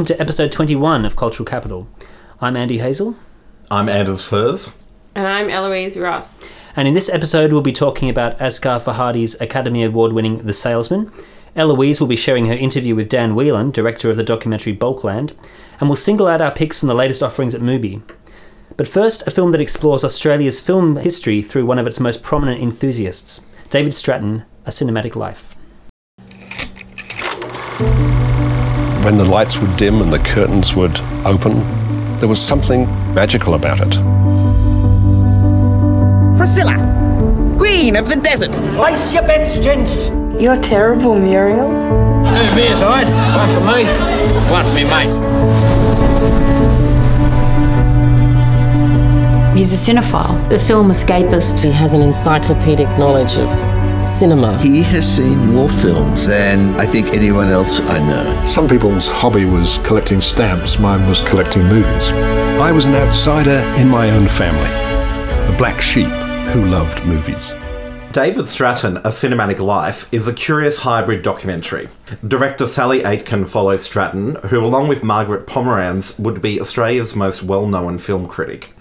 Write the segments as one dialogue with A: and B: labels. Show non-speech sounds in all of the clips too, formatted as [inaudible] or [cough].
A: Hello and welcome to episode 21 of Cultural Capital. I'm Andy Hazel,
B: I'm Anders Furze.
C: And I'm Eloise Ross.
A: and in this episode we'll be talking about Asghar Farhadi's Academy Award winning The Salesman. Eloise will be sharing her interview with Dan Whelan, director of the documentary Bulkland, and we'll single out our picks from the latest offerings at Mubi. But first, a film that explores Australia's film history through one of its most prominent enthusiasts, David Stratton, A Cinematic Life.
D: When the lights would dim and the curtains would open, there was something magical about it.
E: Priscilla, Queen of the Desert.
F: Place your bets, gents.
G: You're terrible, Muriel.
H: Two beers, all right? One for me, one for me, mate.
I: He's a cinephile, a film escapist.
J: He has an encyclopedic knowledge of cinema.
K: He has seen more films than I think anyone else I know.
L: Some people's hobby was collecting stamps, mine was collecting movies.
D: I was an outsider in my own family, the black sheep who loved movies.
B: David Stratton, A Cinematic Life, is a curious hybrid documentary. Director Sally Aitken follows Stratton, who, along with Margaret Pomeranz, would be Australia's most well known film critic.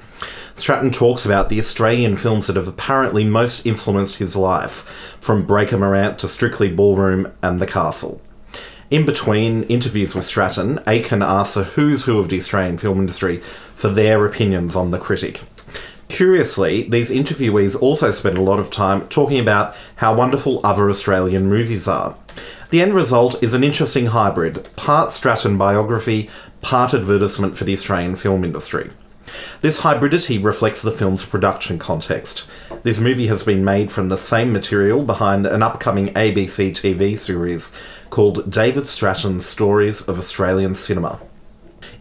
B: Stratton talks about the Australian films that have apparently most influenced his life, from Breaker Morant to Strictly Ballroom and The Castle. In between interviews with Stratton, Aitken asks a who's who of the Australian film industry for their opinions on the critic. Curiously, these interviewees also spend a lot of time talking about how wonderful other Australian movies are. The end result is an interesting hybrid part Stratton biography, part advertisement for the Australian film industry. This hybridity reflects the film's production context. This movie has been made from the same material behind an upcoming ABC TV series called David Stratton's Stories of Australian Cinema.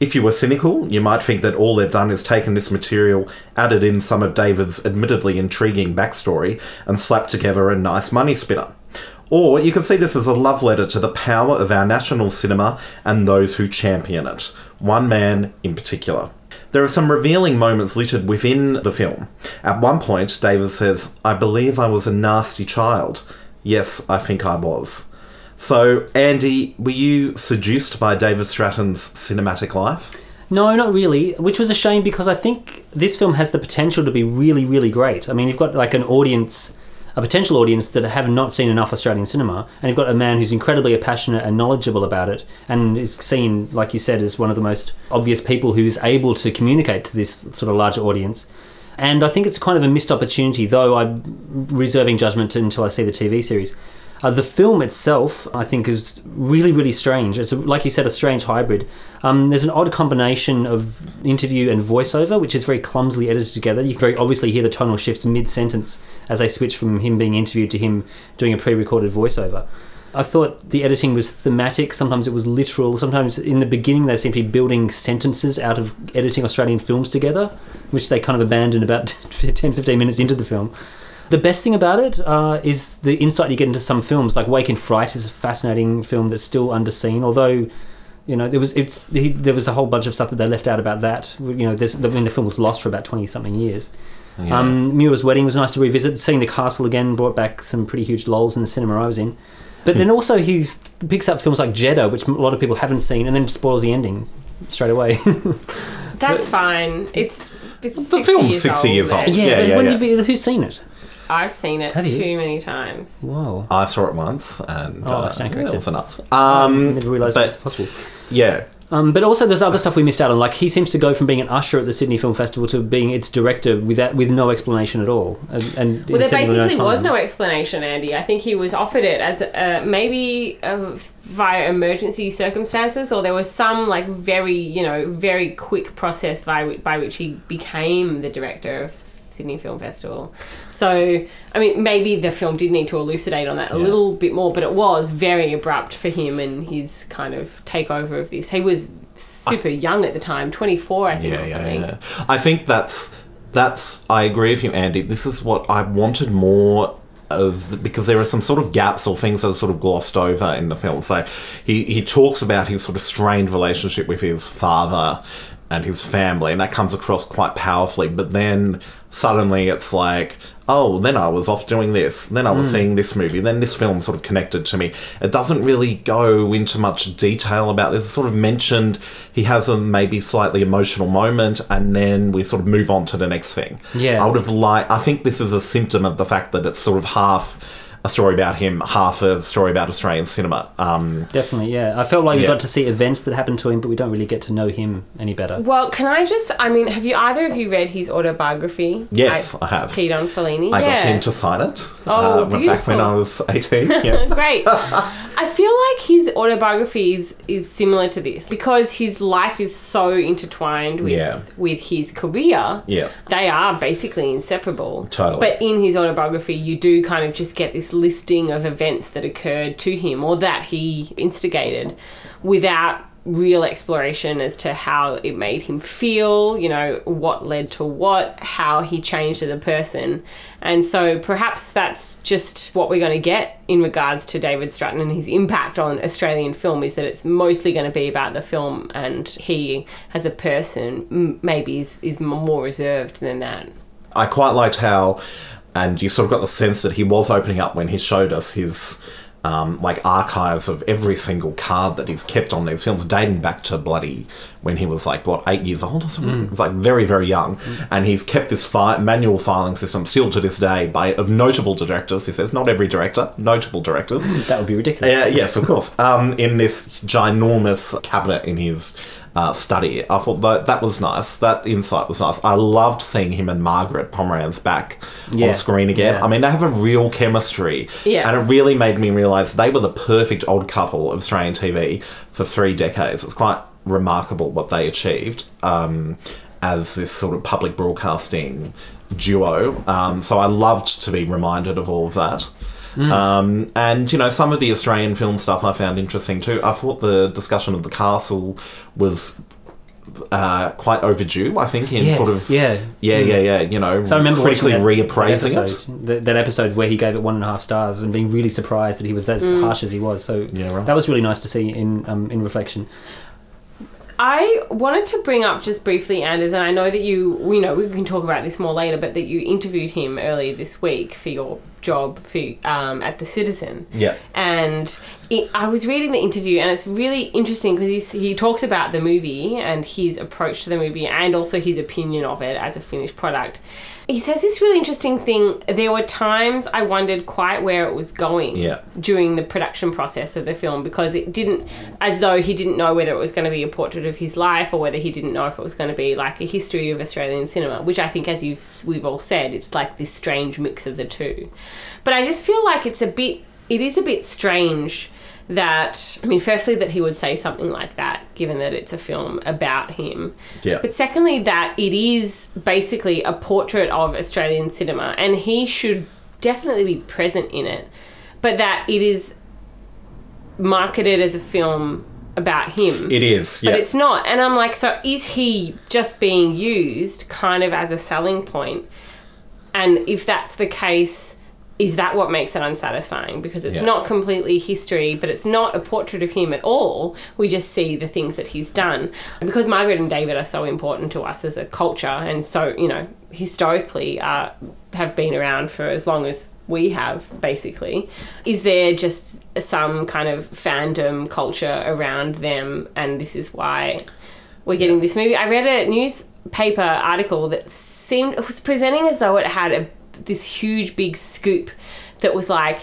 B: If you were cynical, you might think that all they've done is taken this material, added in some of David's admittedly intriguing backstory, and slapped together a nice money spinner. Or you could see this as a love letter to the power of our national cinema and those who champion it, one man in particular. There are some revealing moments littered within the film. At one point, David says, I believe I was a nasty child. Yes, I think I was. So, Andy, were you seduced by David Stratton's cinematic life?
A: No, not really, which was a shame because I think this film has the potential to be really, really great. I mean, you've got like an audience, a potential audience that have not seen enough Australian cinema, and you've got a man who's incredibly passionate and knowledgeable about it, and is seen, like you said, as one of the most obvious people who is able to communicate to this sort of larger audience. And I think it's kind of a missed opportunity, though I'm reserving judgment until I see the TV series. Uh, the film itself, I think, is really, really strange. It's, a, like you said, a strange hybrid. Um, there's an odd combination of interview and voiceover, which is very clumsily edited together. You can very obviously hear the tonal shifts mid sentence as they switch from him being interviewed to him doing a pre recorded voiceover. I thought the editing was thematic, sometimes it was literal, sometimes in the beginning they seemed to be building sentences out of editing Australian films together, which they kind of abandoned about [laughs] 10 15 minutes into the film. The best thing about it uh, is the insight you get into some films. Like Wake in Fright is a fascinating film that's still underseen, although you know there was it's he, there was a whole bunch of stuff that they left out about that. You know, there's, I mean, the film was lost for about twenty something years.
B: Yeah.
A: Um, Muriel's Wedding was nice to revisit. Seeing the castle again brought back some pretty huge lols in the cinema I was in. But then also he picks up films like Jedda, which a lot of people haven't seen, and then spoils the ending straight away. [laughs]
C: That's fine. It's, it's
B: The
C: 60
B: film's
C: years
B: 60 years old.
A: yeah,
B: Yeah,
A: but
B: yeah,
A: when
B: yeah.
A: you- who's seen it?
C: I've seen it
A: Have you?
C: too many times.
A: Whoa.
B: I saw it once, and
A: Oh,
B: uh,
A: stand
B: yeah,
A: corrected.
B: it was enough. Um,
A: Never realised it was possible.
B: yeah,
A: Um, but also, there's other stuff we missed out on. Like he seems to go from being an usher at the Sydney Film Festival to being its director without with no explanation at all. And, and
C: Well, there basically
A: time.
C: was no explanation, Andy. I think he was offered it as uh, maybe uh, via emergency circumstances, or there was some like very, you know, very quick process by whi- by which he became the director of Sydney Film Festival. So, I mean, maybe the film did need to elucidate on that a little bit more, but it was very abrupt for him and his kind of takeover of this. He was super young at the time, twenty four, I think,
B: yeah,
C: or
B: yeah, yeah. I think that's that's. I agree with you, Andy. This is what I wanted more of the, because there are some sort of gaps or things that are sort of glossed over in the film. So he he talks about his sort of strained relationship with his father. and his family, and that comes across quite powerfully. But then suddenly it's like, oh, then I was off doing this, then I was
A: Mm.
B: seeing this movie, then this film sort of connected to me. It doesn't really go into much detail about this. It's sort of mentioned he has a maybe slightly emotional moment, and then we sort of move on to the next thing.
A: Yeah.
B: I would have liked, I think this is a symptom of the fact that it's sort of half a story about him, half a story about Australian cinema. Um,
A: Definitely, yeah. I felt like we got to see events that happened to him, but we don't really get to know him any better.
C: Well, can I just? I mean, have you either of you read his autobiography?
B: Yes, I have.
C: Peed on Fellini.
B: I
C: yeah.
B: got him to sign it.
C: Oh,
B: uh, back when. I was 18. Yeah. [laughs]
C: Great. I feel like his autobiography is, is similar to this because his life is so intertwined with
B: Yeah.
C: with his career.
B: Yeah.
C: They are basically inseparable.
B: Totally.
C: But in his autobiography, you do kind of just get this listing of events that occurred to him or that he instigated without real exploration as to how it made him feel, you know, what led to what, how he changed as a person. And so perhaps that's just what we're going to get in regards to David Stratton and his impact on Australian film is that it's mostly going to be about the film and he as a person maybe is, is more reserved than that.
B: I quite liked how, and you sort of got the sense that he was opening up when he showed us his. Um, like archives of every single card that he's kept on these films, dating back to bloody when he was like what eight years old or something.
A: Mm.
B: It was like very very young, and he's kept this fi- manual filing system still to this day by of notable directors. He says not every director, notable directors.
A: That would be ridiculous.
B: Yeah, yes, of course. Um, in this ginormous cabinet in his uh, study, I thought that that was nice. That insight was nice. I loved seeing him and Margaret Pomeranz back
A: Yeah,
B: on screen again.
A: yeah.
B: I mean, they have a real chemistry,
C: Yeah.
B: and it really made me realise they were the perfect old couple of Australian TV for three decades. It's quite remarkable what they achieved um, as this sort of public broadcasting duo. Um, so I loved to be reminded of all of that.
A: Mm.
B: Um, and you know, some of the Australian film stuff I found interesting too. I thought the discussion of the castle was uh, quite overdue. I think in
A: Yes,
B: sort of
A: yeah.
B: yeah, yeah, yeah. You know,
A: So I remember
B: critically
A: watching that,
B: reappraising
A: that
B: it.
A: episode, that, that episode where he gave it one and a half stars and being really surprised that he was as
C: Mm.
A: harsh as he was. So
B: Yeah, right.
A: that was really nice to see in um, in reflection.
C: I wanted to bring up just briefly, Anders, and I know that you, you know, we can talk about this more later, but that you interviewed him earlier this week for your job for um, at the Citizen.
B: Yeah.
C: And it, I was reading the interview, and it's really interesting because he talks about the movie and his approach to the movie, and also his opinion of it as a finished product. He says this really interesting thing. There were times I wondered quite where it was going
B: Yeah.
C: during the production process of the film because it didn't, as though he didn't know whether it was going to be a portrait of his life or whether he didn't know if it was going to be like a history of Australian cinema, which I think, as you've we've all said, it's like this strange mix of the two. But I just feel like it's a bit, it is a bit strange that I mean, firstly, that he would say something like that, given that it's a film about him.
B: Yeah.
C: But secondly, that it is basically a portrait of Australian cinema, and he should definitely be present in it. But that it is marketed as a film about him.
B: It is,
C: But
B: yeah.
C: it's not. And I'm like, so is he just being used kind of as a selling point? And if that's the case, is that what makes it unsatisfying? Because it's
B: Yeah.
C: not completely history, but it's not a portrait of him at all. We just see the things that he's done. Because Margaret and David are so important to us as a culture, and so, you know, historically uh, have been around for as long as we have, basically. Is there just some kind of fandom culture around them, and this is why we're getting this movie? I read a newspaper article that seemed it was presenting as though it had a, this huge big scoop that was like.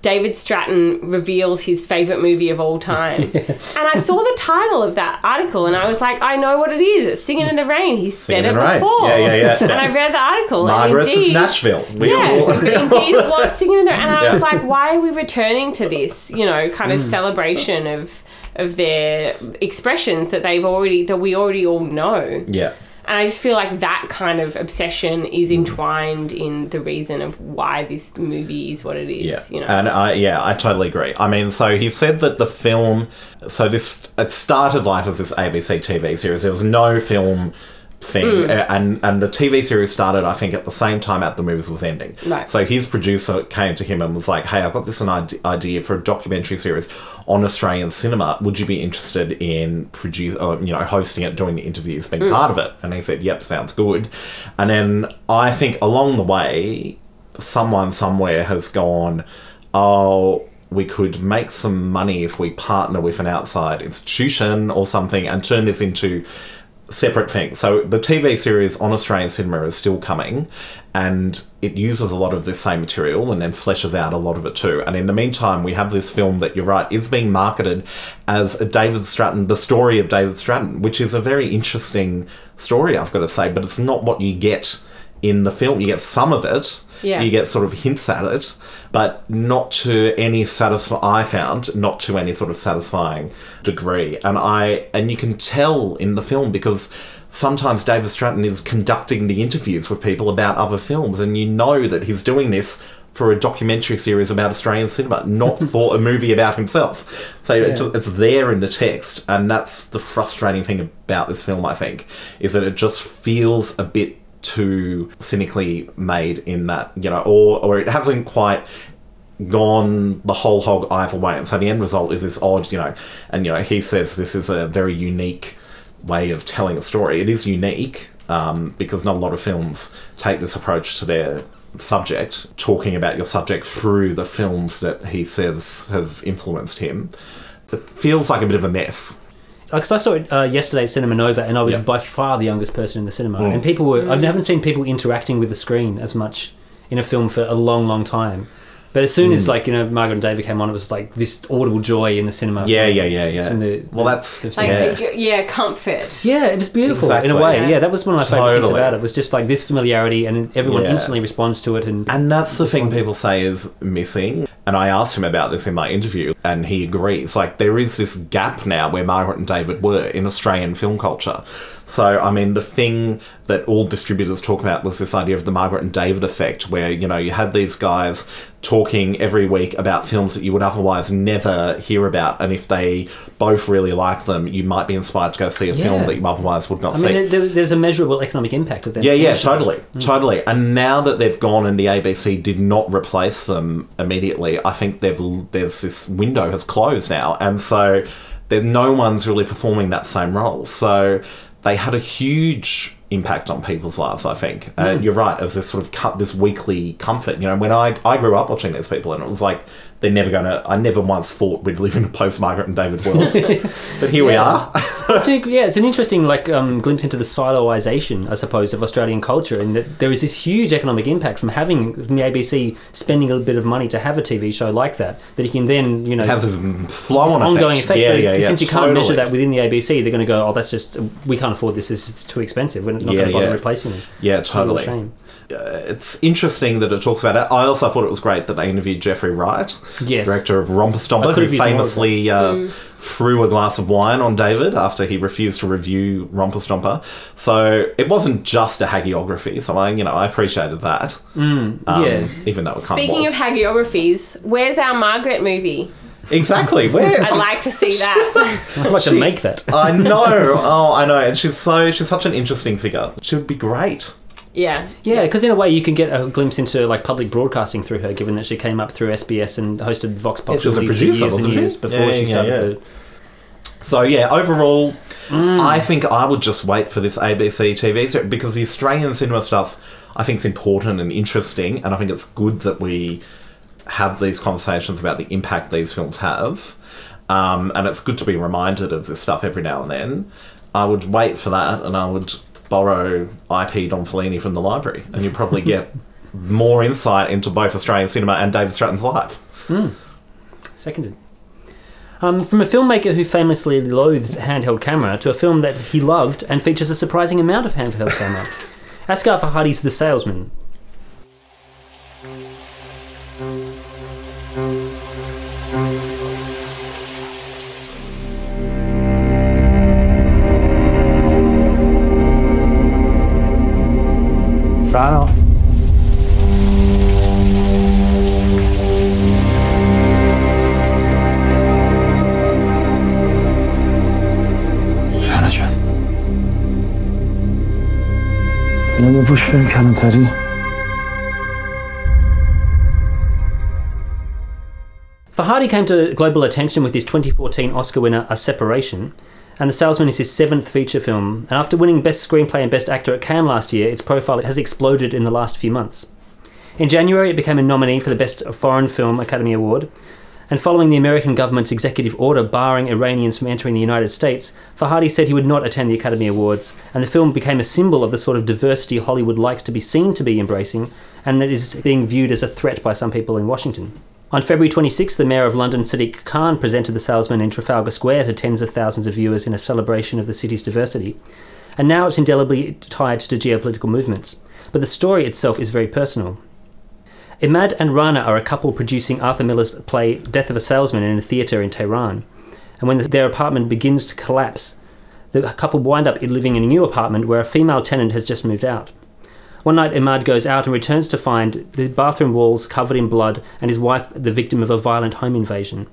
C: David Stratton reveals his favorite movie of all time. [laughs] And I saw the title of that article and I was like, I know what it is. It's Singing in the Rain. He said
B: Singing
C: it
B: in the Rain.
C: before.
B: Yeah, yeah, yeah.
C: And I read the article.
B: Margaret's
C: and indeed,
B: Nashville. We
C: yeah,
B: all- [laughs]
C: indeed it was Singing in the Rain. And I was like, why are we returning to this, you know, kind of
B: Mm.
C: celebration of of their expressions that they've already that we already all know.
B: Yeah.
C: And I just feel like that kind of obsession is mm. entwined in the reason of why this movie is what it is.
B: Yeah,
C: You know,
B: and I yeah, I totally agree. I mean, so he said that the film, so this it started life as this ABC TV series. There was no film thing,
C: Mm.
B: and and the TV series started, I think, at the same time at the movies was ending.
C: Right.
B: So his producer came to him and was like, "Hey, I've got this an idea for a documentary series on Australian cinema. Would you be interested in produce, uh, you know, hosting it, doing the interviews, being
M: Mm.
B: part of it?" And he said, "Yep, sounds good." And then I think along the way, someone somewhere has gone, "Oh." We could make some money if we partner with an outside institution or something and turn this into separate thing. So the TV series on Australian cinema is still coming, and it uses a lot of this same material and then fleshes out a lot of it too. And in the meantime, we have this film that you're right is being marketed as a David Stratton, the story of David Stratton, which is a very interesting story, I've got to say. But it's not what you get in the film. You get some of it.
C: Yeah.
B: You get sort of hints at it, but not to any satisfy. I found not to any sort of satisfying degree, and I and you can tell in the film because sometimes David Stratton is conducting the interviews with people about other films, and you know that he's doing this for a documentary series about Australian cinema, not [laughs] for a movie about himself. So
A: Yeah.
B: it just, it's there in the text, and that's the frustrating thing about this film. I think is that it just feels a bit too cynically made in that you know, or or it hasn't quite gone the whole hog either way. And so the end result is this odd, you know, and you know, he says this is a very unique way of telling a story. It is unique um, because not a lot of films take this approach to their subject, talking about your subject through the films that he says have influenced him. It feels like a bit of a mess.
A: Because I saw it uh, yesterday at Cinema Nova, and I was by far the youngest person in the cinema,
B: Mm.
A: and people were. I
B: Mm.
A: haven't seen people interacting with the screen as much in a film for a long, long time. But as soon as
B: Mm.
A: like you know Margaret and David came on, it was like this audible joy in the cinema.
B: Yeah, yeah, yeah, yeah.
A: from the-
B: well, that's
A: the-
C: Like,
B: yeah.
C: yeah. yeah, comfort.
A: Yeah, it was beautiful
B: Exactly.
A: in a way.
B: Yeah.
A: Yeah, that was one of my favorite things about it. Was just like this familiarity, and everyone
B: Yeah.
A: instantly responds to it. And
B: And that's the thing people say is missing. And I asked him about this in my interview, and he agrees. Like, there is this gap now where Margaret and David were in Australian film culture. So, I mean, the thing that all distributors talk about was this idea of the Margaret and David effect, where, you know, you had these guys talking every week about films that you would otherwise never hear about. And if they both really like them, you might be inspired to go see a film that you otherwise would not
A: I
B: see.
A: mean, there, there's a measurable economic impact of that.
B: Yeah, yeah, totally,
A: Mm.
B: totally. And now that they've gone and the ABC did not replace them immediately, I think they've there's this window has closed now, and so no one's really performing that same role. So they had a huge impact on people's lives. I think, and
A: Mm.
B: you're right. As this sort of cut this weekly comfort. You know, when I I grew up watching these people, and it was like they're never gonna. I never once thought we'd live in a post Margaret and David world, [laughs] but here we are.
A: a, yeah, it's an interesting like um, glimpse into the siloization, I suppose, of Australian culture, and that there is this huge economic impact from having from the ABC spending a bit of money to have a TV show like that. That you can then you know
B: have this flow-on
A: ongoing
B: effect. Yeah, yeah, yeah,
A: since you can't measure that within the ABC, they're going to go, oh, that's just we can't afford this. This is too expensive. We're not going to bother replacing it.
B: Yeah,
A: It's a real
B: totally.
A: Shame.
B: Uh, it's interesting that it talks about it. I also thought it was great that they interviewed Geoffrey Wright,
A: Yes.
B: director of Romper
A: I
B: Stomper, who
A: have used more of
B: famously uh,
A: Mm.
B: threw a glass of wine on David after he refused to review Romper Stomper. So it wasn't just a hagiography. So I, you know, I appreciated that.
A: Mm,
B: Um,
A: yeah.
B: even though it kind
C: Speaking
B: of
C: of hagiographies, where's our Margaret movie?
B: exactly [laughs] where
C: I'd like to see that. [laughs]
A: I'd like to make that.
B: I know. [laughs] Oh, I know. And she's so she's such an interesting figure. She would be great.
C: Yeah.
A: Yeah, because in a way you can get a glimpse into like public broadcasting through her, given that she came up through SBS and hosted Vox Pop
B: Yeah, she was a producer,
A: years and years before
B: Yeah,
A: she
B: yeah,
A: started
B: yeah.
A: the.
B: So yeah, overall,
A: Mm.
B: I think I would just wait for this ABC TV series because the Australian cinema stuff I think is important and interesting, and I think it's good that we have these conversations about the impact these films have. Um, and it's good to be reminded of this stuff every now and then. I would wait for that, and I would borrow I Peed on Fellini from the library, and you'd probably get more insight into both Australian cinema and David Stratton's life.
A: Mm. Seconded. Um, from a filmmaker who famously loathes handheld camera to a film that he loved and features a surprising amount of handheld camera. [laughs] Asghar Farhadi's The Salesman.
M: Bush fe'n Calantari.
A: Farhadi came to global attention with his 2014 Oscar winner A Separation, and The Salesman is his seventh feature film. And after winning Best Screenplay and Best Actor at Cannes last year, its profile has exploded in the last few months. In January, it became a nominee for the Best Foreign Film Academy Award. And following the American government's executive order barring Iranians from entering the United States, Farhadi said he would not attend the Academy Awards, and the film became a symbol of the sort of diversity Hollywood likes to be seen to be embracing, and that is being viewed as a threat by some people in Washington. On February 26th, the Mayor of London, Sadiq Khan, presented The Salesman in Trafalgar Square to tens of thousands of viewers in a celebration of the city's diversity. And now it's indelibly tied to geopolitical movements. But the story itself is very personal. Imad and Rana are a couple producing Arthur Miller's play Death of a Salesman in a theatre in Tehran. And when their apartment begins to collapse, the couple wind up living in a new apartment where a female tenant has just moved out. One night, Imad goes out and returns to find the bathroom walls covered in blood and his wife the victim of a violent home invasion.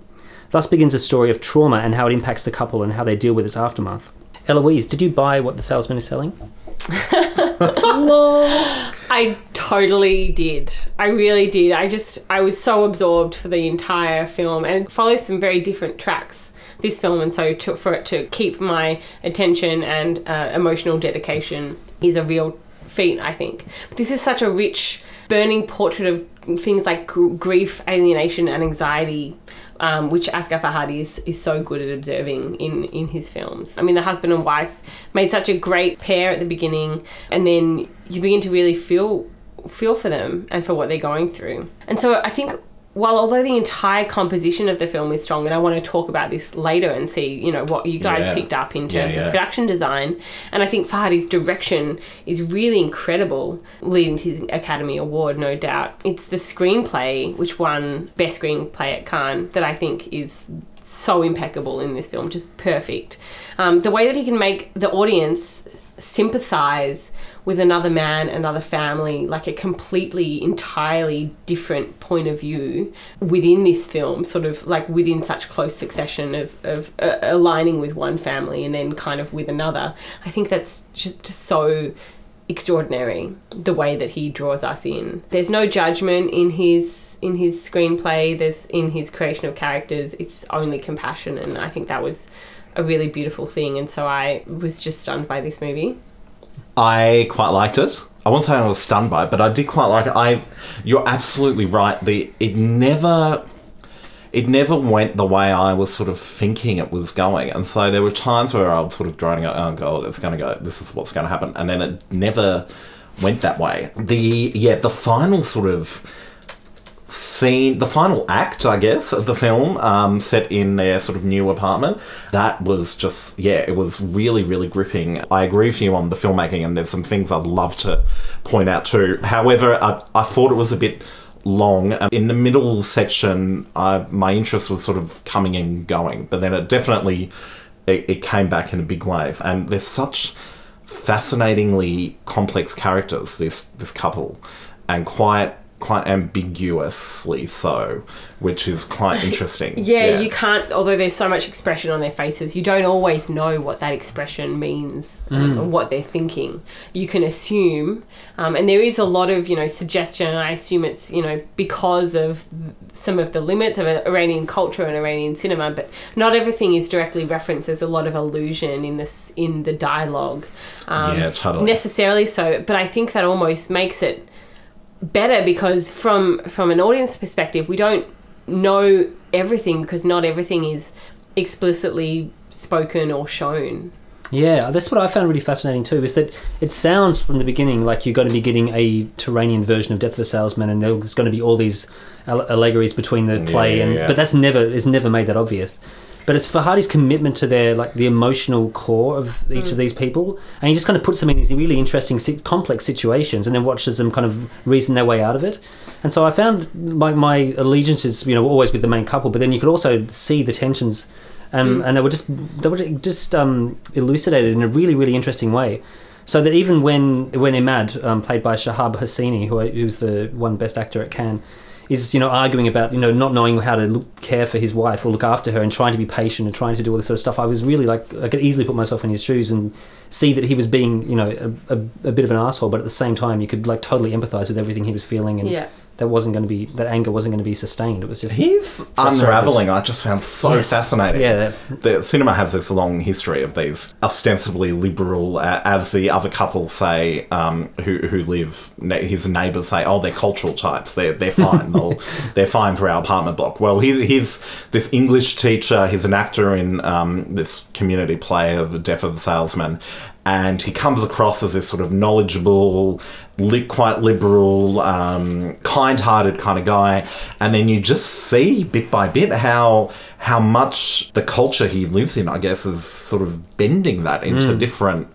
A: Thus begins a story of trauma and how it impacts the couple and how they deal with its aftermath. Eloise, did you buy what the salesman is selling? [laughs]
C: I totally did. I really did. I just I was so absorbed for the entire film and follows some very different tracks this film and so to, for it to keep my attention and uh, emotional dedication is a real feat I think. But this is such a rich burning portrait of things like gr- grief, alienation and anxiety um, which Asghar Farhadi is, is so good at observing in, in his films. I mean, the husband and wife made such a great pair at the beginning, and then you begin to really feel feel for them and for what they're going through. And so I think while although the entire composition of the film is strong, and I want to talk about this later and see, you know, what you guys
B: Yeah.
C: picked up in
B: Yeah,
C: terms
B: yeah.
C: of production design, and I think Farhadi's direction is really incredible, leading to his Academy Award, no doubt. It's the screenplay, which won Best Screenplay at Cannes, that I think is so impeccable in this film, just perfect. Um, the way that he can make the audience sympathize with another man, another family, like a completely, entirely different point of view within this film, sort of like within such close succession of, of uh, aligning with one family and then kind of with another. I think that's just, just so extraordinary the way that he draws us in. There's no judgment in his in his screenplay. There's in his creation of characters. It's only compassion, and I think that was a really beautiful thing. And so I was just stunned by this movie.
B: I quite liked it. I won't say I was stunned by it, but I did quite like it. I, you're absolutely right. The it never, it never went the way I was sort of thinking it was going, and so there were times where I was sort of droning out, "Oh god, it's going to go. This is what's going to happen," and then it never went that way. The yeah, the final sort of scene, the final act, I guess, of the film, um, set in their sort of new apartment, that was just, yeah, it was really, really gripping. I agree with you on the filmmaking, and there's some things I'd love to point out too. However, I, I thought it was a bit long. Um, In the middle section, I, my interest was sort of coming and going, but then it definitely it, it came back in a big wave. And there's such fascinatingly complex characters this this couple, and quite quite ambiguously so, which is quite [laughs] interesting.
C: Yeah, you can't. Although there's so much expression on their faces, you don't always know what that expression means um,
B: Mm.
C: or what they're thinking. You can assume, um, and there is a lot of you know suggestion. And I assume it's you know because of some of the limits of Iranian culture and Iranian cinema, but not everything is directly referenced. There's a lot of allusion in this in the dialogue. Um,
B: Yeah, totally.
C: Necessarily so, but I think that almost makes it better because from from an audience perspective we don't know everything because not everything is explicitly spoken or shown
A: Yeah, that's what I found really fascinating too. Is that it sounds from the beginning like you're going to be getting a Tehranian version of Death of a Salesman, and there's going to be all these allegories between the play,
B: yeah,
A: and
B: yeah.
A: but that's never is never made that obvious. But it's Farhadi's commitment to their like the emotional core of each
C: Mm.
A: of these people, and he just kind of puts them in these really interesting, complex situations, and then watches them kind of reason their way out of it. And so I found my my allegiances, you know, always with the main couple, but then you could also see the tensions, um,
C: Mm.
A: and they were just they were just um, elucidated in a really really interesting way. So that even when when Imad, um, played by Shahab Hosseini, who who's the one Best Actor at Cannes, is you know arguing about you know not knowing how to look, care for his wife or look after her and trying to be patient and trying to do all this sort of stuff. I was really like I could easily put myself in his shoes and see that he was being you know a, a, a bit of an asshole, but at the same time you could like totally empathize with everything he was feeling and
C: Yeah.
A: That wasn't going to be that anger wasn't going to be sustained. It was just
B: His unraveling, I just found so
A: Yes.
B: fascinating.
A: Yeah,
B: the cinema has this long history of these ostensibly liberal, uh, as the other couple say, um, who who live. His neighbours say, "Oh, they're cultural types. They're they're [laughs] fine. They're fine for our apartment block." Well, he's he's this English teacher. He's an actor in um, this community play of Death of a Salesman, and he comes across as this sort of knowledgeable, li- quite liberal, um, kind-hearted kind of guy, and then you just see bit by bit how how much the culture he lives in, I guess, is sort of bending that into
A: Mm.
B: different.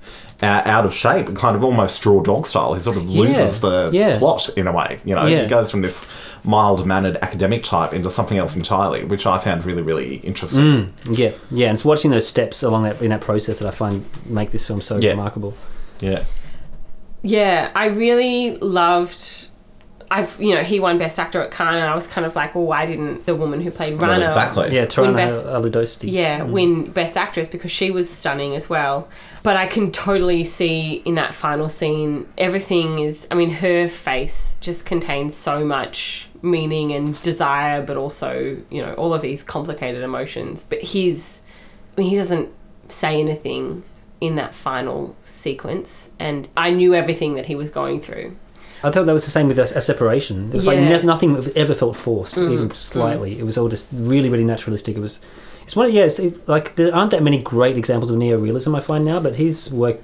B: Out of shape, kind of almost straw dog style. He sort of loses the
A: yeah.
B: plot in a way. You know,
A: Yeah.
B: he goes from this mild mannered academic type into something else entirely, which I found really, really interesting.
A: Mm, yeah, yeah, and it's watching those steps along that in that process that I find make this film so
B: Yeah.
A: remarkable.
B: Yeah.
C: Yeah, I really loved. I've you know he won Best Actor at Cannes, and I was kind of like, well, why didn't the woman who played Rana
A: Yeah,
C: win
A: Taraneh
C: Best
A: Alidoosti.
C: yeah
A: Mm.
C: win Best Actress because she was stunning as well. But I can totally see in that final scene everything is. I mean, her face just contains so much meaning and desire, but also you know all of these complicated emotions. But his, I mean, he doesn't say anything in that final sequence, and I knew everything that he was going through.
A: I thought that was the same with a, a separation. It was like no, nothing ever felt forced,
C: Mm,
A: even slightly. It was all just really, really naturalistic. It was. It's one. Yeah, it's it, like there aren't that many great examples of neorealism I find now, but his work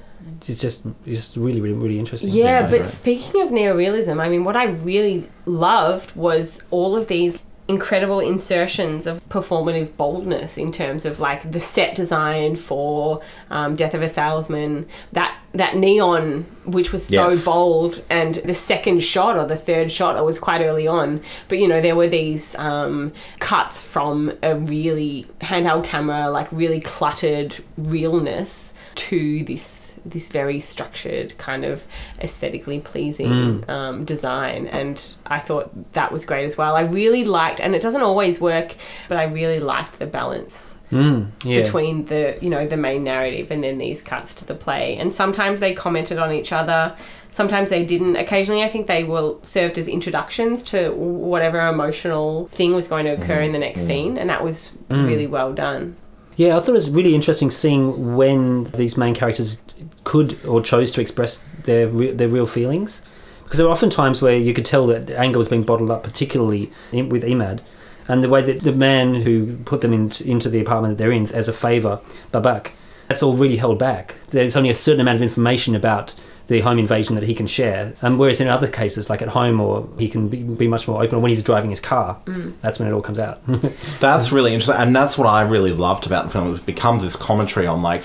A: is just just really, really, really interesting.
C: Yeah, but speaking of neorealism, I mean, what I really loved was all of these incredible insertions of performative boldness in terms of like the set design for um, Death of a Salesman, that that neon which was so
M: Yes.
C: bold, and the second shot or the third shot, it was quite early on, but you know there were these um, cuts from a really handheld camera, like really cluttered realness to this this very structured kind of aesthetically pleasing
M: Mm.
C: um, design and i thought that was great as well i really liked and it doesn't always work but i really liked the balance
A: Mm, yeah.
C: between the you know the main narrative and then these cuts to the play and sometimes they commented on each other sometimes they didn't occasionally i think they were served as introductions to whatever emotional thing was going to occur in the next scene and that was
A: Mm.
C: really well done
A: Yeah, I thought it was really interesting seeing when these main characters could or chose to express their re- their real feelings, because there were often times where you could tell that anger was being bottled up, particularly in, with Imad, and the way that the man who put them in, into the apartment that they're in as a favour, Babak, that's all really held back. There's only a certain amount of information about the home invasion that he can share, and whereas in other cases, like at home, or he can be, be much more open when he's driving his car.
C: Mm.
A: That's when it all comes out. [laughs]
B: That's really interesting, and that's what I really loved about the film. It becomes this commentary on like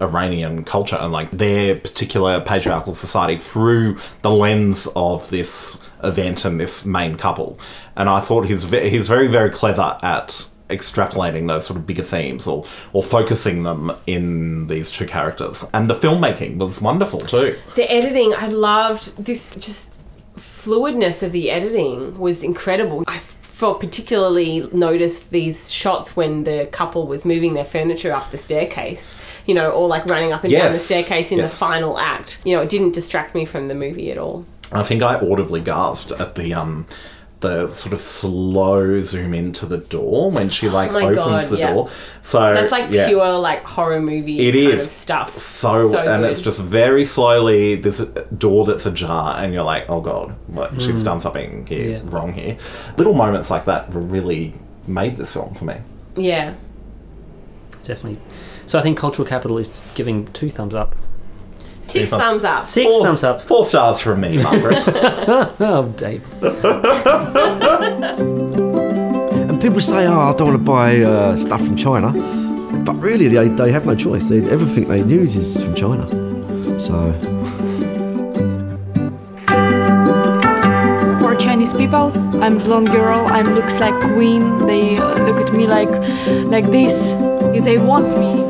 B: Iranian culture and like their particular patriarchal society through the lens of this event and this main couple. And I thought he's ve- he's very very clever at extrapolating those sort of bigger themes or or focusing them in these two characters. And the filmmaking was wonderful too.
C: The editing, I loved this just fluidness of the editing was incredible. I felt particularly noticed these shots when the couple was moving their furniture up the staircase. You know, or like running up and down the staircase in
B: Yes.
C: the final act. You know, it didn't distract me from the movie at all.
B: I think I audibly gasped at the um the sort of slow zoom into the door when she like
C: Oh
B: opens
C: God,
B: the
C: yeah.
B: door. So
C: That's like
B: yeah.
C: pure like horror movie
B: It
C: kind
B: is
C: of stuff.
B: So, and
C: good.
B: it's just very slowly this door that's ajar, and you're like, oh god, what, she's
A: Mm.
B: done something here
A: Yeah.
B: wrong here. Little moments like that really made this film for me.
C: yeah.
A: Definitely. So I think Cultural Capital is giving two thumbs up.
C: Six thumbs up.
A: Six
B: Four-
A: thumbs up.
B: Four stars from me, Margaret. [laughs]
A: oh, Dave. [laughs]
N: And people say, oh, I don't want to buy uh, stuff from China. But really, they, they have no choice. They, everything they use is from China. So,
G: For Chinese people, I'm blonde girl. I'm looks like queen. They uh, look at me like like this. They want me.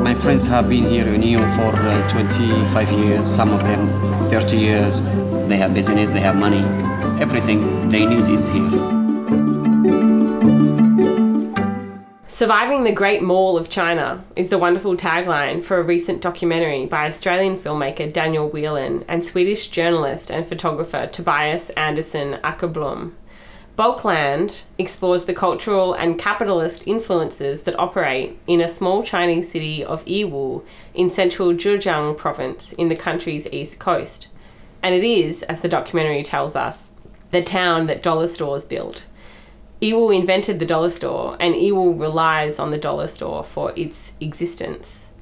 M: My friends have been here in Nyon for uh, 25 years, some of them 30 years. They have business, they have money. Everything they need is here.
C: Surviving the Great Mall of China is the wonderful tagline for a recent documentary by Australian filmmaker Daniel Whelan and Swedish journalist and photographer Tobias Andersson Åkerblom. Bulkland explores the cultural and capitalist influences that operate in a small Chinese city of Yiwu in central Zhejiang province in the country's east coast. And it is, as the documentary tells us, the town that dollar stores built. Yiwu invented the dollar store, and Yiwu relies on the dollar store for its existence.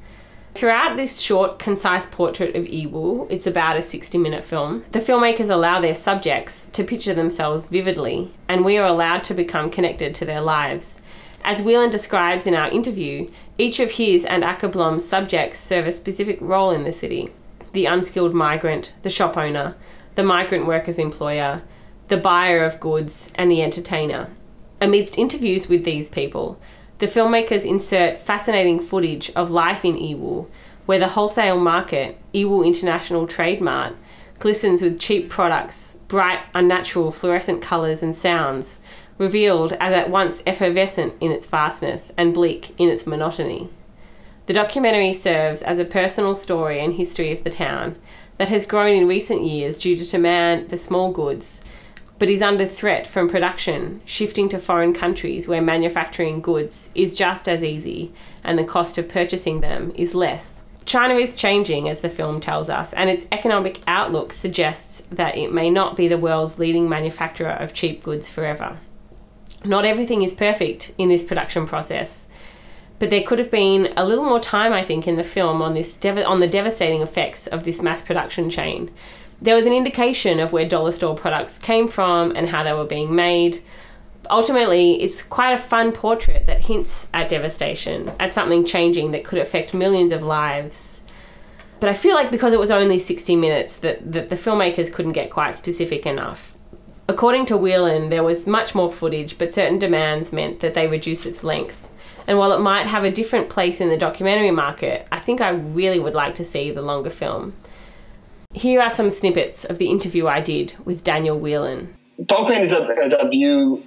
C: Throughout this short, concise portrait of Yiwu, it's about a 60 minute film, the filmmakers allow their subjects to picture themselves vividly, and we are allowed to become connected to their lives. As Whelan describes in our interview, each of his and Åkerblom's subjects serve a specific role in the city the unskilled migrant, the shop owner, the migrant worker's employer, the buyer of goods, and the entertainer. Amidst interviews with these people, the filmmakers insert fascinating footage of life in Yiwu, where the wholesale market, Yiwu International Trade Mart, glistens with cheap products, bright, unnatural fluorescent colours and sounds, revealed as at once effervescent in its vastness and bleak in its monotony. The documentary serves as a personal story and history of the town that has grown in recent years due to demand for small goods but is under threat from production shifting to foreign countries where manufacturing goods is just as easy and the cost of purchasing them is less. China is changing, as the film tells us, and its economic outlook suggests that it may not be the world's leading manufacturer of cheap goods forever. Not everything is perfect in this production process, but there could have been a little more time, I think, in the film on this dev- on the devastating effects of this mass production chain, there was an indication of where dollar store products came from and how they were being made. Ultimately, it's quite a fun portrait that hints at devastation, at something changing that could affect millions of lives. But I feel like because it was only 60 minutes, that, that the filmmakers couldn't get quite specific enough. According to Whelan, there was much more footage, but certain demands meant that they reduced its length. And while it might have a different place in the documentary market, I think I really would like to see the longer film. Here are some snippets of the interview I did with Daniel Whelan.
O: Bulkland is a, is a view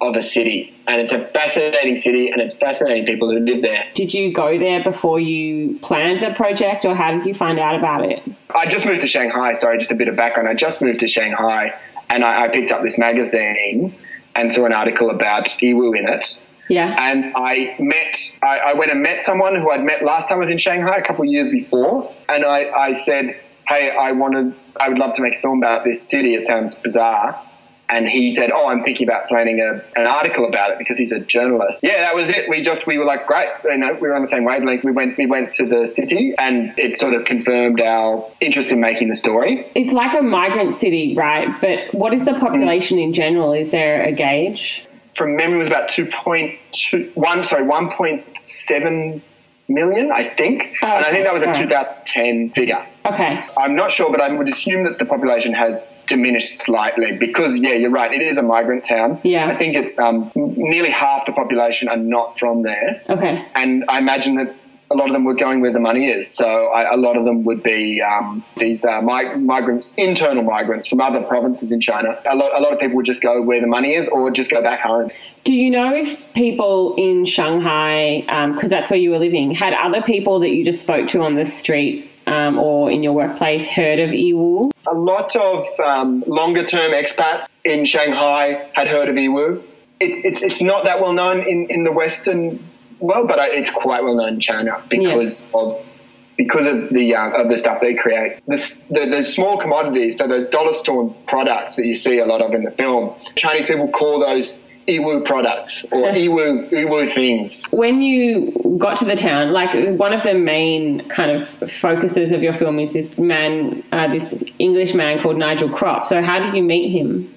O: of a city, and it's a fascinating city, and it's fascinating people who live there.
C: Did you go there before you planned the project, or how did you find out about it?
O: I just moved to Shanghai. Sorry, just a bit of background. I just moved to Shanghai, and I, I picked up this magazine and saw an article about Yiwu in it.
C: Yeah.
O: And I met, I, I, went and met someone who I'd met last time I was in Shanghai a couple of years before. And I, I said, hey, I wanted, I would love to make a film about this city. It sounds bizarre. And he said, "Oh, I'm thinking about planning a, an article about it because he's a journalist." Yeah, that was it. We just we were like, great, you know, we were on the same wavelength. We went we went to the city, and it sort of confirmed our interest in making the story.
C: It's like a migrant city, right? But what is the population in general? Is there a gauge?
O: From memory, it was about two point one. Sorry, one point seven million, I think. Oh, and I think that was a 2010 figure.
C: Okay.
O: I'm not sure, but I would assume that the population has diminished slightly because, yeah, you're right. It is a migrant town.
C: Yeah.
O: I think it's um, nearly half the population are not from there.
C: Okay.
O: And I imagine that a lot of them were going where the money is. So I, a lot of them would be um, these uh, mig- migrants, internal migrants from other provinces in China. A lot, a lot of people would just go where the money is or just go back home.
C: Do you know if people in Shanghai, because um, that's where you were living, had other people that you just spoke to on the street um, or in your workplace heard of Yiwu?
O: A lot of um, longer term expats in Shanghai had heard of Yiwu. It's, it's, it's not that well known in, in the Western well, but it's quite well known in China because yeah. of because of the uh, of the stuff they create. The, the, the, small commodities, so those dollar store products that you see a lot of in the film, Chinese people call those Yiwu products or [laughs] Yiwu Yiwu things.
C: When you got to the town, like one of the main kind of focuses of your film is this man, uh, this English man called Nigel Crop. So how did you meet him?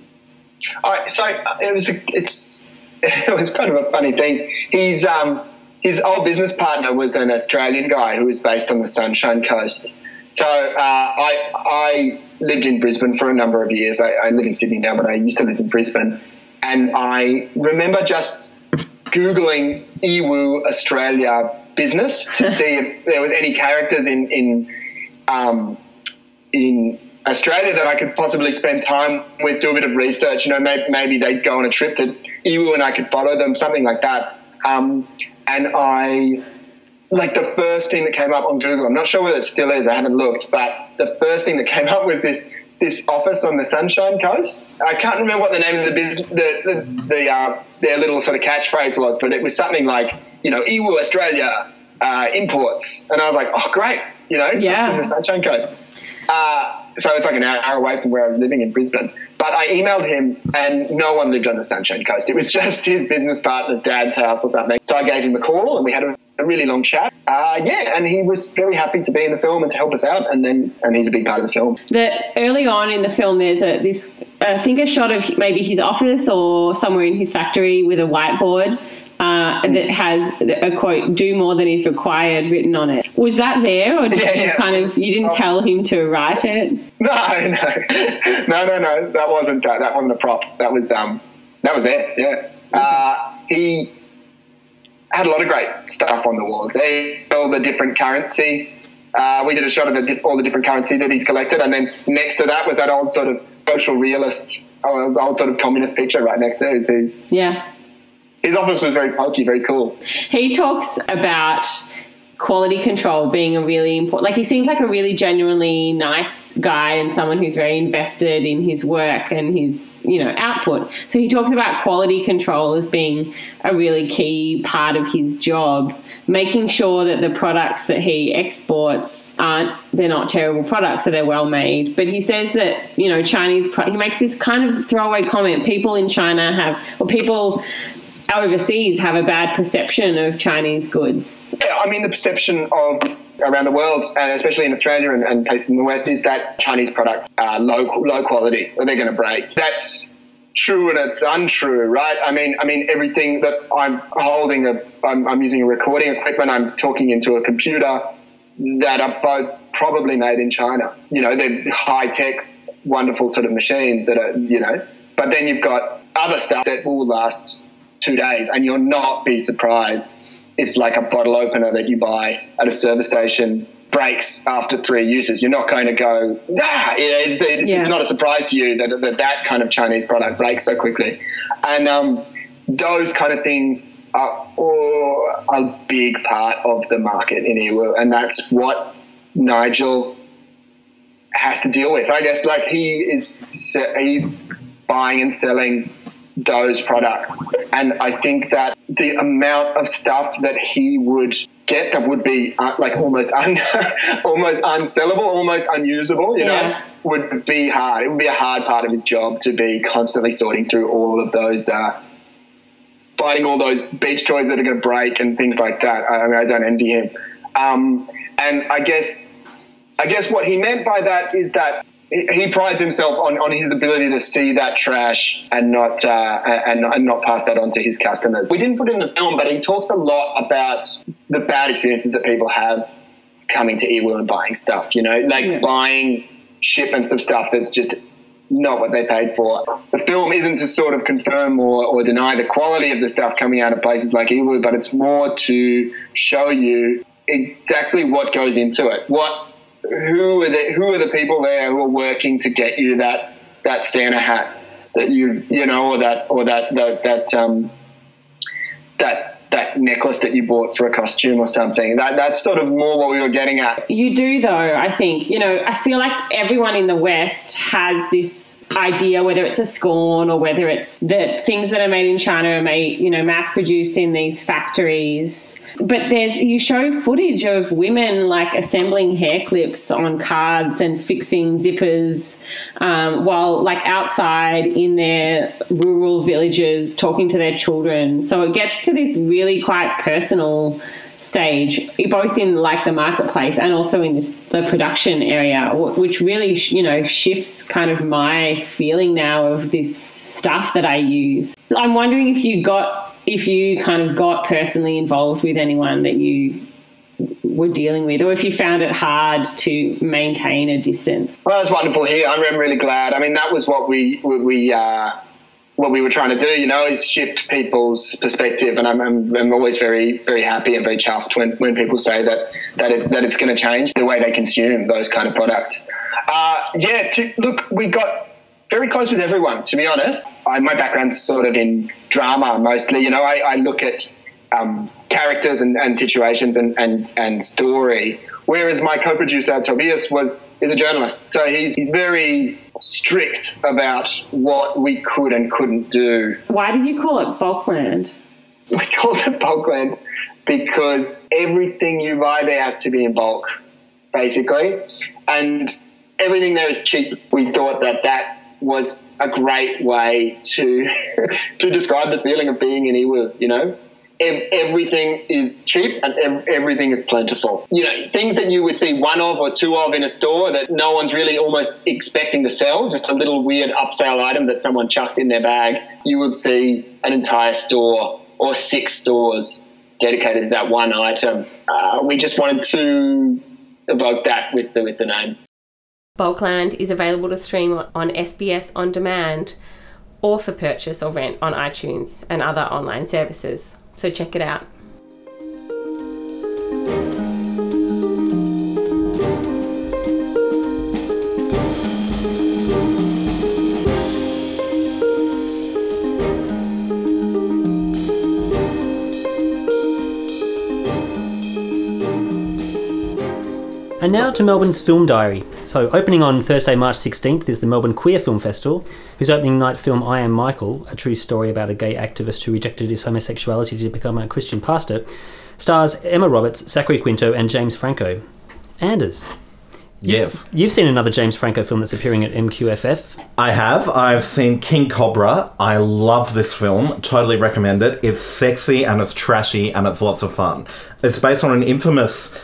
O: All right, so uh, it was a, it's [laughs] it was kind of a funny thing. He's um, his old business partner was an Australian guy who was based on the Sunshine Coast. So uh, I I lived in Brisbane for a number of years. I, I live in Sydney now, but I used to live in Brisbane, and I remember just googling Yiwu Australia business to [laughs] see if there was any characters in in um, in Australia that I could possibly spend time with, do a bit of research. You know, maybe, maybe they'd go on a trip to Yiwu and I could follow them, something like that. Um, and I, like the first thing that came up on Google, I'm not sure whether it still is, I haven't looked, but the first thing that came [laughs] up was this this office on the Sunshine Coast. I can't remember what the name of the business, the the, the uh, their little sort of catchphrase was, but it was something like, you know, Yiwu Australia uh, imports, and I was like, oh great, you know,
C: Yeah.
O: the Sunshine Coast. Uh, so it's like an hour away from where I was living in Brisbane. But I emailed him, and no one lived on the Sunshine Coast. It was [laughs] just his business partner's dad's house or something. So I gave him a call, and we had a, a really long chat. Uh, yeah, and he was very happy to be in the film and to help us out. And then, and he's a big part of the film.
C: that early on in the film there's a this I think a shot of maybe his office or somewhere in his factory with a whiteboard uh, that has a quote "Do more than is required" written on it. Was that there, or did
O: Yeah,
C: you
O: yeah.
C: kind of you didn't tell him to write it?
O: No, [laughs] no, no, no, no. That wasn't uh, that wasn't a prop. That was um, that was there. Yeah. Uh, he had a lot of great stuff on the walls. They all the different currency. Uh, we did a shot of the, all the different currency that he's collected, and then next to that was that old sort of social realist, old, old sort of communist picture right next there. His, his,
C: Yeah.
O: His office was very pokey, very cool.
C: He talks about quality control being a really important like he seems like a really genuinely nice guy and someone who's very invested in his work and his you know output. So he talks about quality control as being a really key part of his job making sure that the products that he exports aren't they're not terrible products so they're well made. But he says that you know chinese pro- he makes this kind of throwaway comment. People in china have or people overseas have a bad perception of Chinese goods.
O: Yeah, I mean, the perception of around the world, and especially in Australia and, and places in the West, is that Chinese products are low low quality, or they're going to break. That's true and it's untrue, right? I mean, I mean, everything that I'm holding, a, I'm, I'm using a recording equipment, I'm talking into a computer that are both probably made in China. You know, they're high tech, wonderful sort of machines that are, you know, but then you've got other stuff that will last two days, and you'll not be surprised if, like, a bottle opener that you buy at a service station breaks after three uses. You're not going to go, ah, it's, it's,
C: Yeah.
O: it's not a surprise to you that, that that kind of Chinese product breaks so quickly. And um, those kind of things are all a big part of the market in Yiwu, and that's what Nigel has to deal with. I guess like he is he's buying and selling those products, and I think that the amount of stuff that he would get that would be uh, like almost un- [laughs] almost unsellable, almost unusable, you know, would be hard. It would be a hard part of his job to be constantly sorting through all of those. Uh, Fighting all those beach toys that are going to break and things like that. I, I mean, I don't envy him. Um, and I guess I guess what he meant by that is that he prides himself on, on his ability to see that trash and not uh, and, and not pass that on to his customers. We didn't put it in the film, but he talks a lot about the bad experiences that people have coming to Yiwu and buying stuff. You know, like buying shipments of stuff that's just not what they paid for. The film isn't to sort of confirm or, or deny the quality of the stuff coming out of places like Yiwu, but it's more to show you exactly what goes into it. What who are the who are the people there who are working to get you that that Santa hat that you've you know or that or that that that um that that necklace that you bought for a costume or something. That that's sort of more what we were getting at.
C: You do, though, I think. You know, I feel like everyone in the West has this idea, whether it's a scorn or whether it's that things that are made in China are made, you know, mass produced in these factories. But there's, you show footage of women like assembling hair clips on cards and fixing zippers um, while like outside in their rural villages talking to their children. So it gets to this really quite personal stage, both in like the marketplace and also in this the production area, which really you know shifts kind of my feeling now of this stuff that I use. I'm wondering if you got if you kind of got personally involved with anyone that you were dealing with, or if you found it hard to maintain a distance.
O: Well, that's wonderful here. I'm really glad. I mean, that was what we we, uh, what we were trying to do, you know, is shift people's perspective. And I'm, I'm, I'm always very, very happy and very chuffed when, when people say that that, it, that it's going to change the way they consume those kind of products. Uh, yeah, to, look, we got very close with everyone, to be honest. I, my background's sort of in drama mostly. You know, I, I look at um, characters and, and situations and, and, and story. Whereas my co-producer Tobias was is a journalist, so he's he's very strict about what we could and couldn't do.
P: Why did you call it Bulkland?
O: We called it Bulkland because everything you buy there has to be in bulk, basically, and everything there is cheap. We thought that that was a great way to [laughs] to describe the feeling of being in Yiwu, you know everything is cheap and everything is plentiful. You know, things that you would see one of or two of in a store that no one's really almost expecting to sell, just a little weird upsale item that someone chucked in their bag, you would see an entire store or six stores dedicated to that one item. Uh, we just wanted to evoke that with the, with the name.
C: Bulkland is available to stream on SBS On Demand or for purchase or rent on iTunes and other online services. So check it out.
A: And now to Melbourne's Film Diary. So, opening on Thursday, March 16th is the Melbourne Queer Film Festival, whose opening night film I Am Michael, a true story about a gay activist who rejected his homosexuality to become a Christian pastor, stars Emma Roberts, Zachary Quinto, and James Franco. Anders.
B: Yes.
A: You've, you've seen another James Franco film that's appearing at MQFF.
B: I have. I've seen King Cobra. I love this film. Totally recommend it. It's sexy and it's trashy and it's lots of fun. It's based on an infamous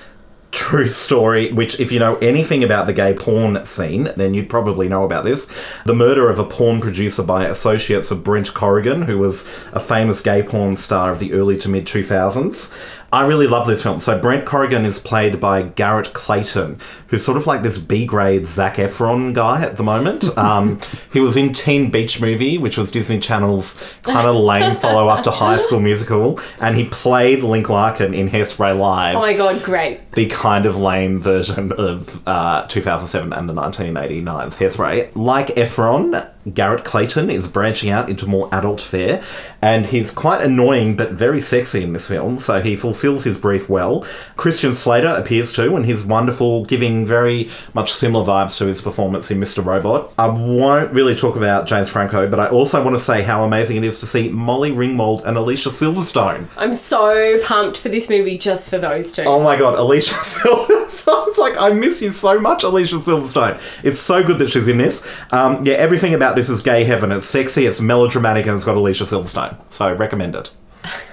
B: true story, which, if you know anything about the gay porn scene, then you'd probably know about this. The murder of a porn producer by associates of Brent Corrigan, who was a famous gay porn star of the early to mid 2000s. I really love this film. So Brent Corrigan is played by Garrett Clayton, who's sort of like this B grade Zac Efron guy at the moment. [laughs] Um, he was in Teen Beach Movie, which was Disney Channel's kind of [laughs] lame follow up to High School Musical, and he played Link Larkin in Hairspray Live.
C: Oh my god, great!
B: The kind of lame version of uh, 2007 and the 1989's Hairspray. Like Efron, Garrett Clayton is branching out into more adult fare, and he's quite annoying but very sexy in this film, so he fulfills his brief well. Christian Slater appears too, and he's wonderful, giving very much similar vibes to his performance in Mr. Robot. I won't really talk about James Franco, but I also want to say how amazing it is to see Molly Ringwald and Alicia Silverstone.
C: I'm so pumped for this movie just for those two.
B: Oh my god, Alicia [laughs] Silverstone! It's like, I miss you so much, Alicia Silverstone. It's so good that she's in this. Um, yeah, everything about this is gay heaven. It's sexy, it's melodramatic, and it's got Alicia Silverstone. So I recommend it.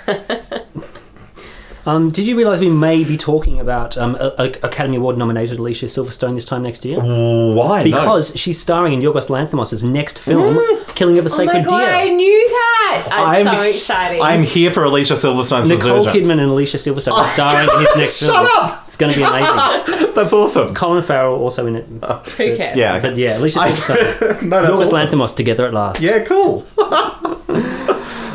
B: [laughs]
A: Um, did you realise we may be talking about um, a, a Academy Award nominated Alicia Silverstone this time next year?
B: Why?
A: Because no. she's starring in Yorgos Lanthimos' next film, mm. Killing of a Sacred
C: oh my God,
A: Deer.
C: I knew that. I'm, I'm so exciting.
B: I'm here for Alicia Silverstone's
A: Nicole
B: resurgence.
A: Kidman and Alicia Silverstone are starring in his next
B: Shut
A: film.
B: up!
A: It's going to be amazing. [laughs]
B: That's awesome.
A: Colin Farrell also in it.
C: Who cares?
B: Yeah.
A: But yeah, Alicia
B: I-
A: Silverstone. [laughs]
B: No, that's
A: Yorgos
B: awesome.
A: Lanthimos together at last.
B: Yeah, cool. [laughs]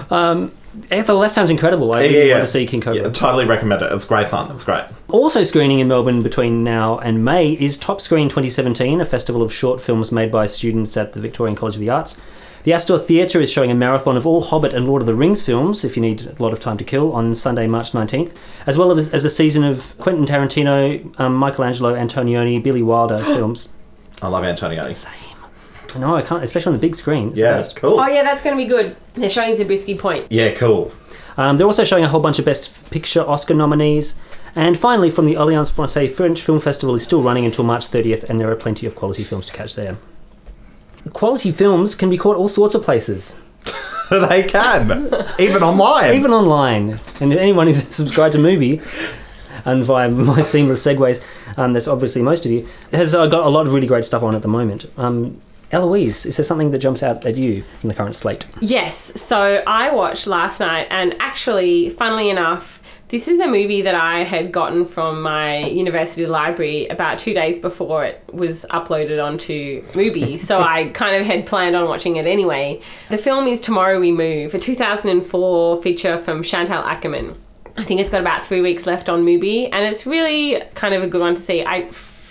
A: Um, Ethel, that sounds incredible. I
B: Yeah,
A: really
B: yeah, yeah.
A: want to see King Cobra.
B: Yeah, totally recommend it. It's great fun. It's great.
A: Also screening in Melbourne between now and May is Top Screen 2017, a festival of short films made by students at the Victorian College of the Arts. The Astor Theatre is showing a marathon of all Hobbit and Lord of the Rings films, if you need a lot of time to kill, on Sunday, March 19th, as well as, as a season of Quentin Tarantino, um, Michelangelo Antonioni, Billy Wilder [gasps] films.
B: I love Antonioni. Same.
A: No, I can't, especially on the big screen. It's
B: Yeah,
A: nice.
B: cool.
C: Oh yeah, that's going to be good. They're showing Zabriskie Point.
B: Yeah, cool.
A: Um, they're also showing a whole bunch of Best Picture Oscar nominees. And finally, from the Alliance Francaise French Film Festival is still running until March 30th, and there are plenty of quality films to catch there. Quality films can be caught all sorts of places. [laughs]
B: they can, even online.
A: Even online. And if anyone who's [laughs] subscribed to Mubi, and via my [laughs] seamless segues, um, that's obviously most of you, has uh, got a lot of really great stuff on at the moment. Um, Eloise, is there something that jumps out at you from the current slate?
C: Yes. So I watched last night, and actually, funnily enough, This is a movie that I had gotten from my university library about two days before it was uploaded onto Mubi. [laughs] so I kind of had planned on watching it anyway. The film is Tomorrow We Move, a 2004 feature from Chantal Akerman. I think it's got about three weeks left on Mubi, and it's really kind of a good one to see. I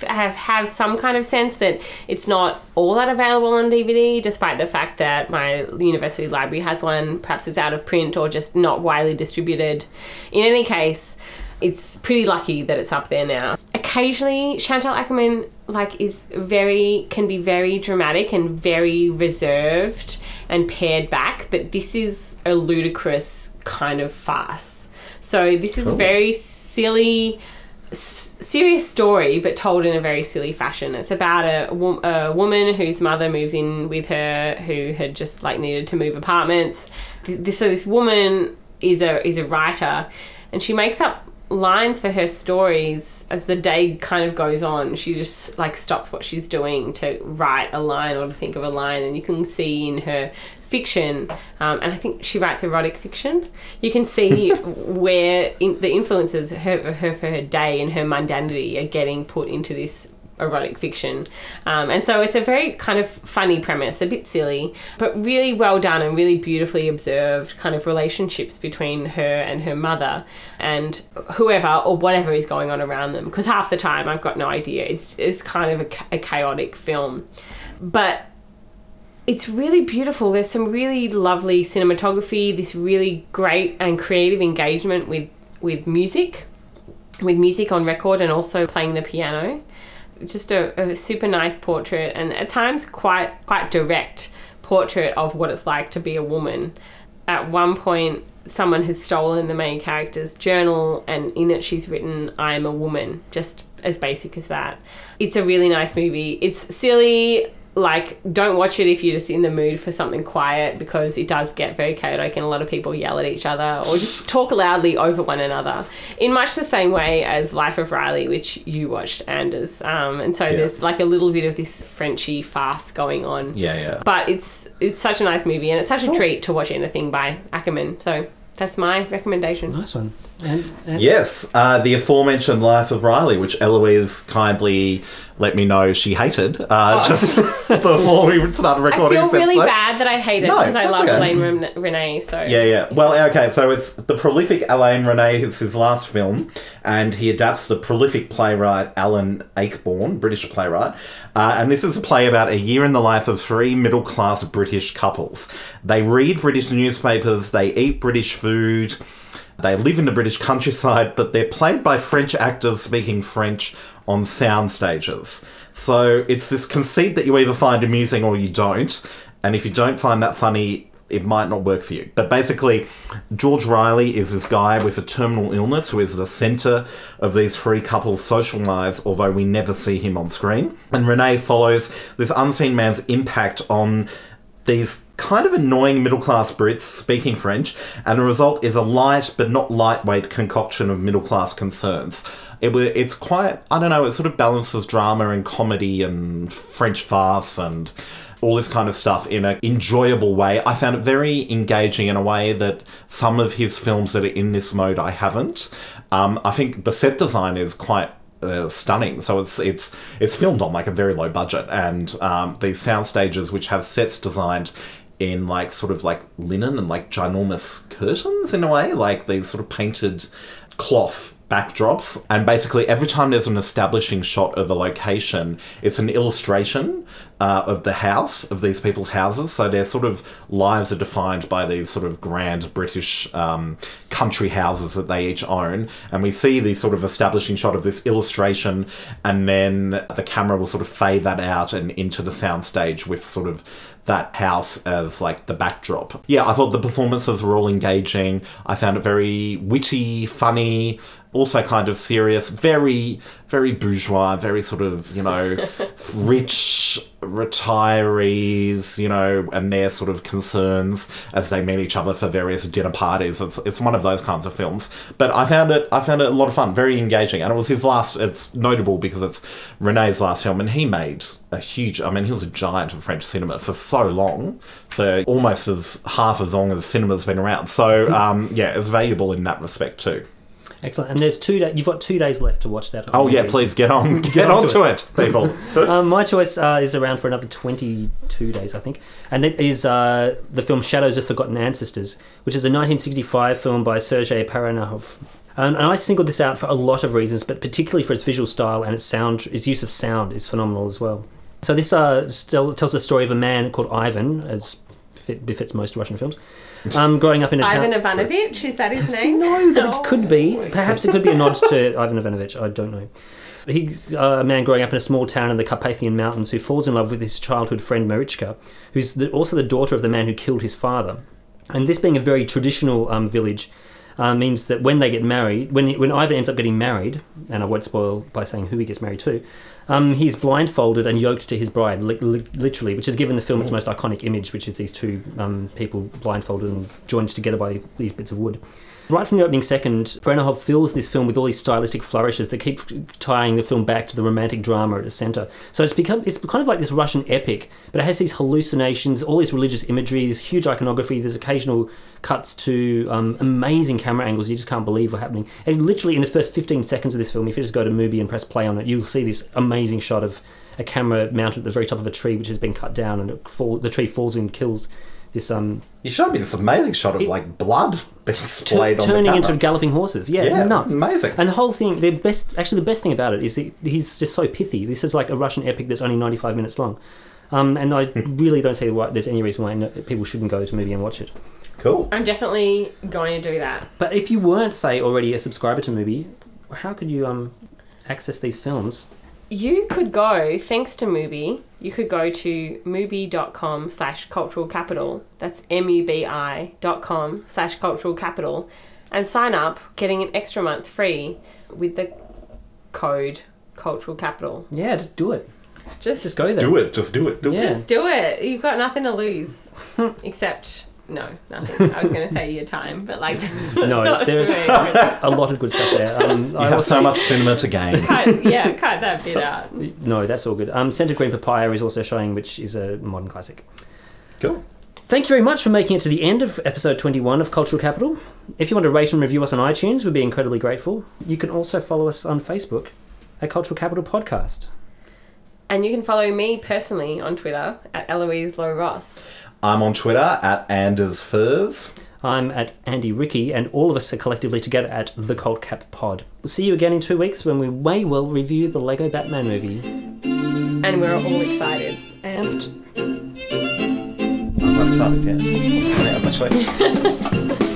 C: have had some kind of sense that it's not all that available on DVD, despite the fact that my university library has one. Perhaps it's out of print or just not widely distributed. In any case, it's pretty lucky that it's up there now. Occasionally, Chantal Akerman like is very can be very dramatic and very reserved and pared back, but this is a ludicrous kind of farce. So this is a very silly serious story, but told in a very silly fashion. It's about a, a woman whose mother moves in with her, who had just like needed to move apartments. This, so this woman is a is a writer, and she makes up lines for her stories as the day kind of goes on. She just like stops what she's doing to write a line or to think of a line, and you can see in her fiction, um, and I think she writes erotic fiction. You can see [laughs] where in, the influences her, her for her day and her mundanity are getting put into this erotic fiction. Um, and so it's a very kind of funny premise, a bit silly, but really well done and really beautifully observed kind of relationships between her and her mother and whoever or whatever is going on around them. Because half the time I've got no idea. It's, it's kind of a, a chaotic film. But it's really beautiful. There's some really lovely cinematography, this really great and creative engagement with, with music, with music on record and also playing the piano. Just a, a super nice portrait and at times quite quite direct portrait of what it's like to be a woman. At one point, someone has stolen the main character's journal, and in it, she's written, I am a woman, just as basic as that. It's a really nice movie. It's silly, like don't watch it if you're just in the mood for something quiet because it does get very chaotic and a lot of people yell at each other or just [laughs] talk loudly over one another. In much the same way as life of riley which you watched anders. Um, and so
B: Yeah.
C: there's like a little bit of this frenchy farce going on.
B: Yeah, yeah.
C: but it's it's such a nice movie and it's such a treat to watch anything by Akerman. So that's my recommendation.
A: Nice one and, and
B: Yes, uh, the aforementioned Life of Riley, which Eloise kindly let me know she hated uh, just [laughs] before we started recording.
C: I
B: recording.
C: feel really
B: episode.
C: bad that I hate it
B: No,
C: because I love
B: okay.
C: Alain Ren- Resnais. So
B: Yeah, yeah. Well, okay, so it's the prolific Alain Resnais. it's his last film, and he adapts the prolific playwright Alan Ayckbourn, British playwright. Uh, and this is a play about a year in the life of three middle class British couples. They read British newspapers, they eat British food, they live in the British countryside, but they're played by French actors speaking French on sound stages. So it's this conceit that you either find amusing or you don't. And if you don't find that funny, it might not work for you. But basically, George Riley is this guy with a terminal illness who is the centre of these three couples' social lives, although we never see him on screen. And Resnais follows this unseen man's impact on these kind of annoying middle class Brits speaking French, and the result is a light but not lightweight concoction of middle class concerns. It, it's quite, I don't know, it sort of balances drama and comedy and French farce and all this kind of stuff in an enjoyable way. I found it very engaging in a way that some of his films that are in this mode I haven't. Um, I think the set design is quite uh, stunning. So it's it's it's filmed on like a very low budget, and um, these sound stages which have sets designed in like sort of like linen and like ginormous curtains in a way, like these sort of painted cloth backdrops. And basically every time there's an establishing shot of a location it's an illustration uh, of the house of these people's houses. So their sort of lives are defined by these sort of grand british um, country houses that they each own. And we see the sort of establishing shot of this illustration and then the camera will sort of fade that out and into the soundstage with sort of that house as like the backdrop. Yeah, I thought the performances were all engaging. I found it very witty, funny, also kind of serious, very, very bourgeois, very sort of, you know, [laughs] rich retirees, you know, and their sort of concerns as they meet each other for various dinner parties. It's it's one of those kinds of films. But I found it I found it a lot of fun, very engaging. And it was his last it's notable because it's Resnais's last film and he made a huge I mean he was a giant of French cinema for so long, for almost as half as long as cinema's been around. So [laughs] um, yeah, it's valuable in that respect too.
A: Excellent. And there's two. Da- you've got two days left to watch that.
B: Oh yeah, please get on, [laughs] get, on onto it, people. [laughs]
A: um, my choice uh, is around for another 22 days, I think, and it is uh, the film Shadows of Forgotten Ancestors, which is a 1965 film by Sergei Parajanov. Um, and I singled this out for a lot of reasons, but particularly for its visual style and its sound. Its use of sound is phenomenal as well. So this uh, still tells the story of a man called Ivan, as befits most Russian films. [laughs] Um, growing up in a
C: Ivan
A: town.
C: Ivanovich, is that his name? [laughs]
A: No, but it could be. Perhaps it could be a nod to [laughs] Ivan Ivanovich. I don't know. He's uh, a man growing up in a small town in the Carpathian Mountains who falls in love with his childhood friend Marichka, who's the, also the daughter of the man who killed his father. And this being a very traditional um, village uh, means that when they get married, when when Ivan ends up getting married, and I won't spoil by saying who he gets married to, um, he's blindfolded and yoked to his bride, li- li- literally, which has given the film its most iconic image, which is these two um, people blindfolded and joined together by these bits of wood. Right from the opening second, Parajanov fills this film with all these stylistic flourishes that keep tying the film back to the romantic drama at the centre. So it's become it's kind of like this Russian epic, but it has these hallucinations, all this religious imagery, this huge iconography. There's occasional cuts to um, amazing camera angles you just can't believe are happening. And literally in the first 15 seconds of this film, if you just go to Mubi and press play on it, you'll see this amazing shot of a camera mounted at the very top of a tree which has been cut down, and fall, the tree falls and kills this um
B: You showed me this amazing shot of like blood being splayed on the
A: turning into galloping horses. Yeah,
B: Yeah,
A: it's nuts.
B: amazing.
A: And the whole thing, the best, actually, the best thing about it is that he's just so pithy. This is like a Russian epic that's only 95 minutes long. Um, and I [laughs] really don't see why there's any reason why no, people shouldn't go to a movie and watch it.
B: Cool.
C: I'm definitely going to do that.
A: But if you weren't, say, already a subscriber to Mubi, how could you um, access these films?
C: You could go, thanks to Mubi, you could go to mubi.com slash cultural capital. That's M-U-B-I dot com slash cultural capital and sign up, getting an extra month free with the code cultural capital.
A: Yeah, just do it.
C: Just,
A: Just go there.
B: Do it. Just do it. Do it.
C: Just do it. You've got nothing to lose. [laughs] Except, no, nothing. I was going to say your time, but like, [laughs] that's
A: No,
C: not
A: there's
C: really-
A: a lot of good stuff there. Um,
B: You have so much cinema to gain.
C: cut, yeah, cut that bit out.
A: No, that's all good. Um, Scent of Green Papaya is also showing, which is a modern classic.
B: Cool.
A: Thank you very much for making it to the end of episode 21 of Cultural Capital. If you want to rate and review us on iTunes, we'd be incredibly grateful. You can also follow us on Facebook at Cultural Capital Podcast.
C: And you can follow me personally on Twitter at Eloise Low Ross.
B: I'm on Twitter at Anders Furze.
A: I'm at Andy Ricky, and all of us are collectively together at The Cult Cap Pod. We'll see you again in two weeks when we may well review the Lego Batman movie.
C: And we're all excited. And
B: I'm excited, yeah. Yeah, that's right.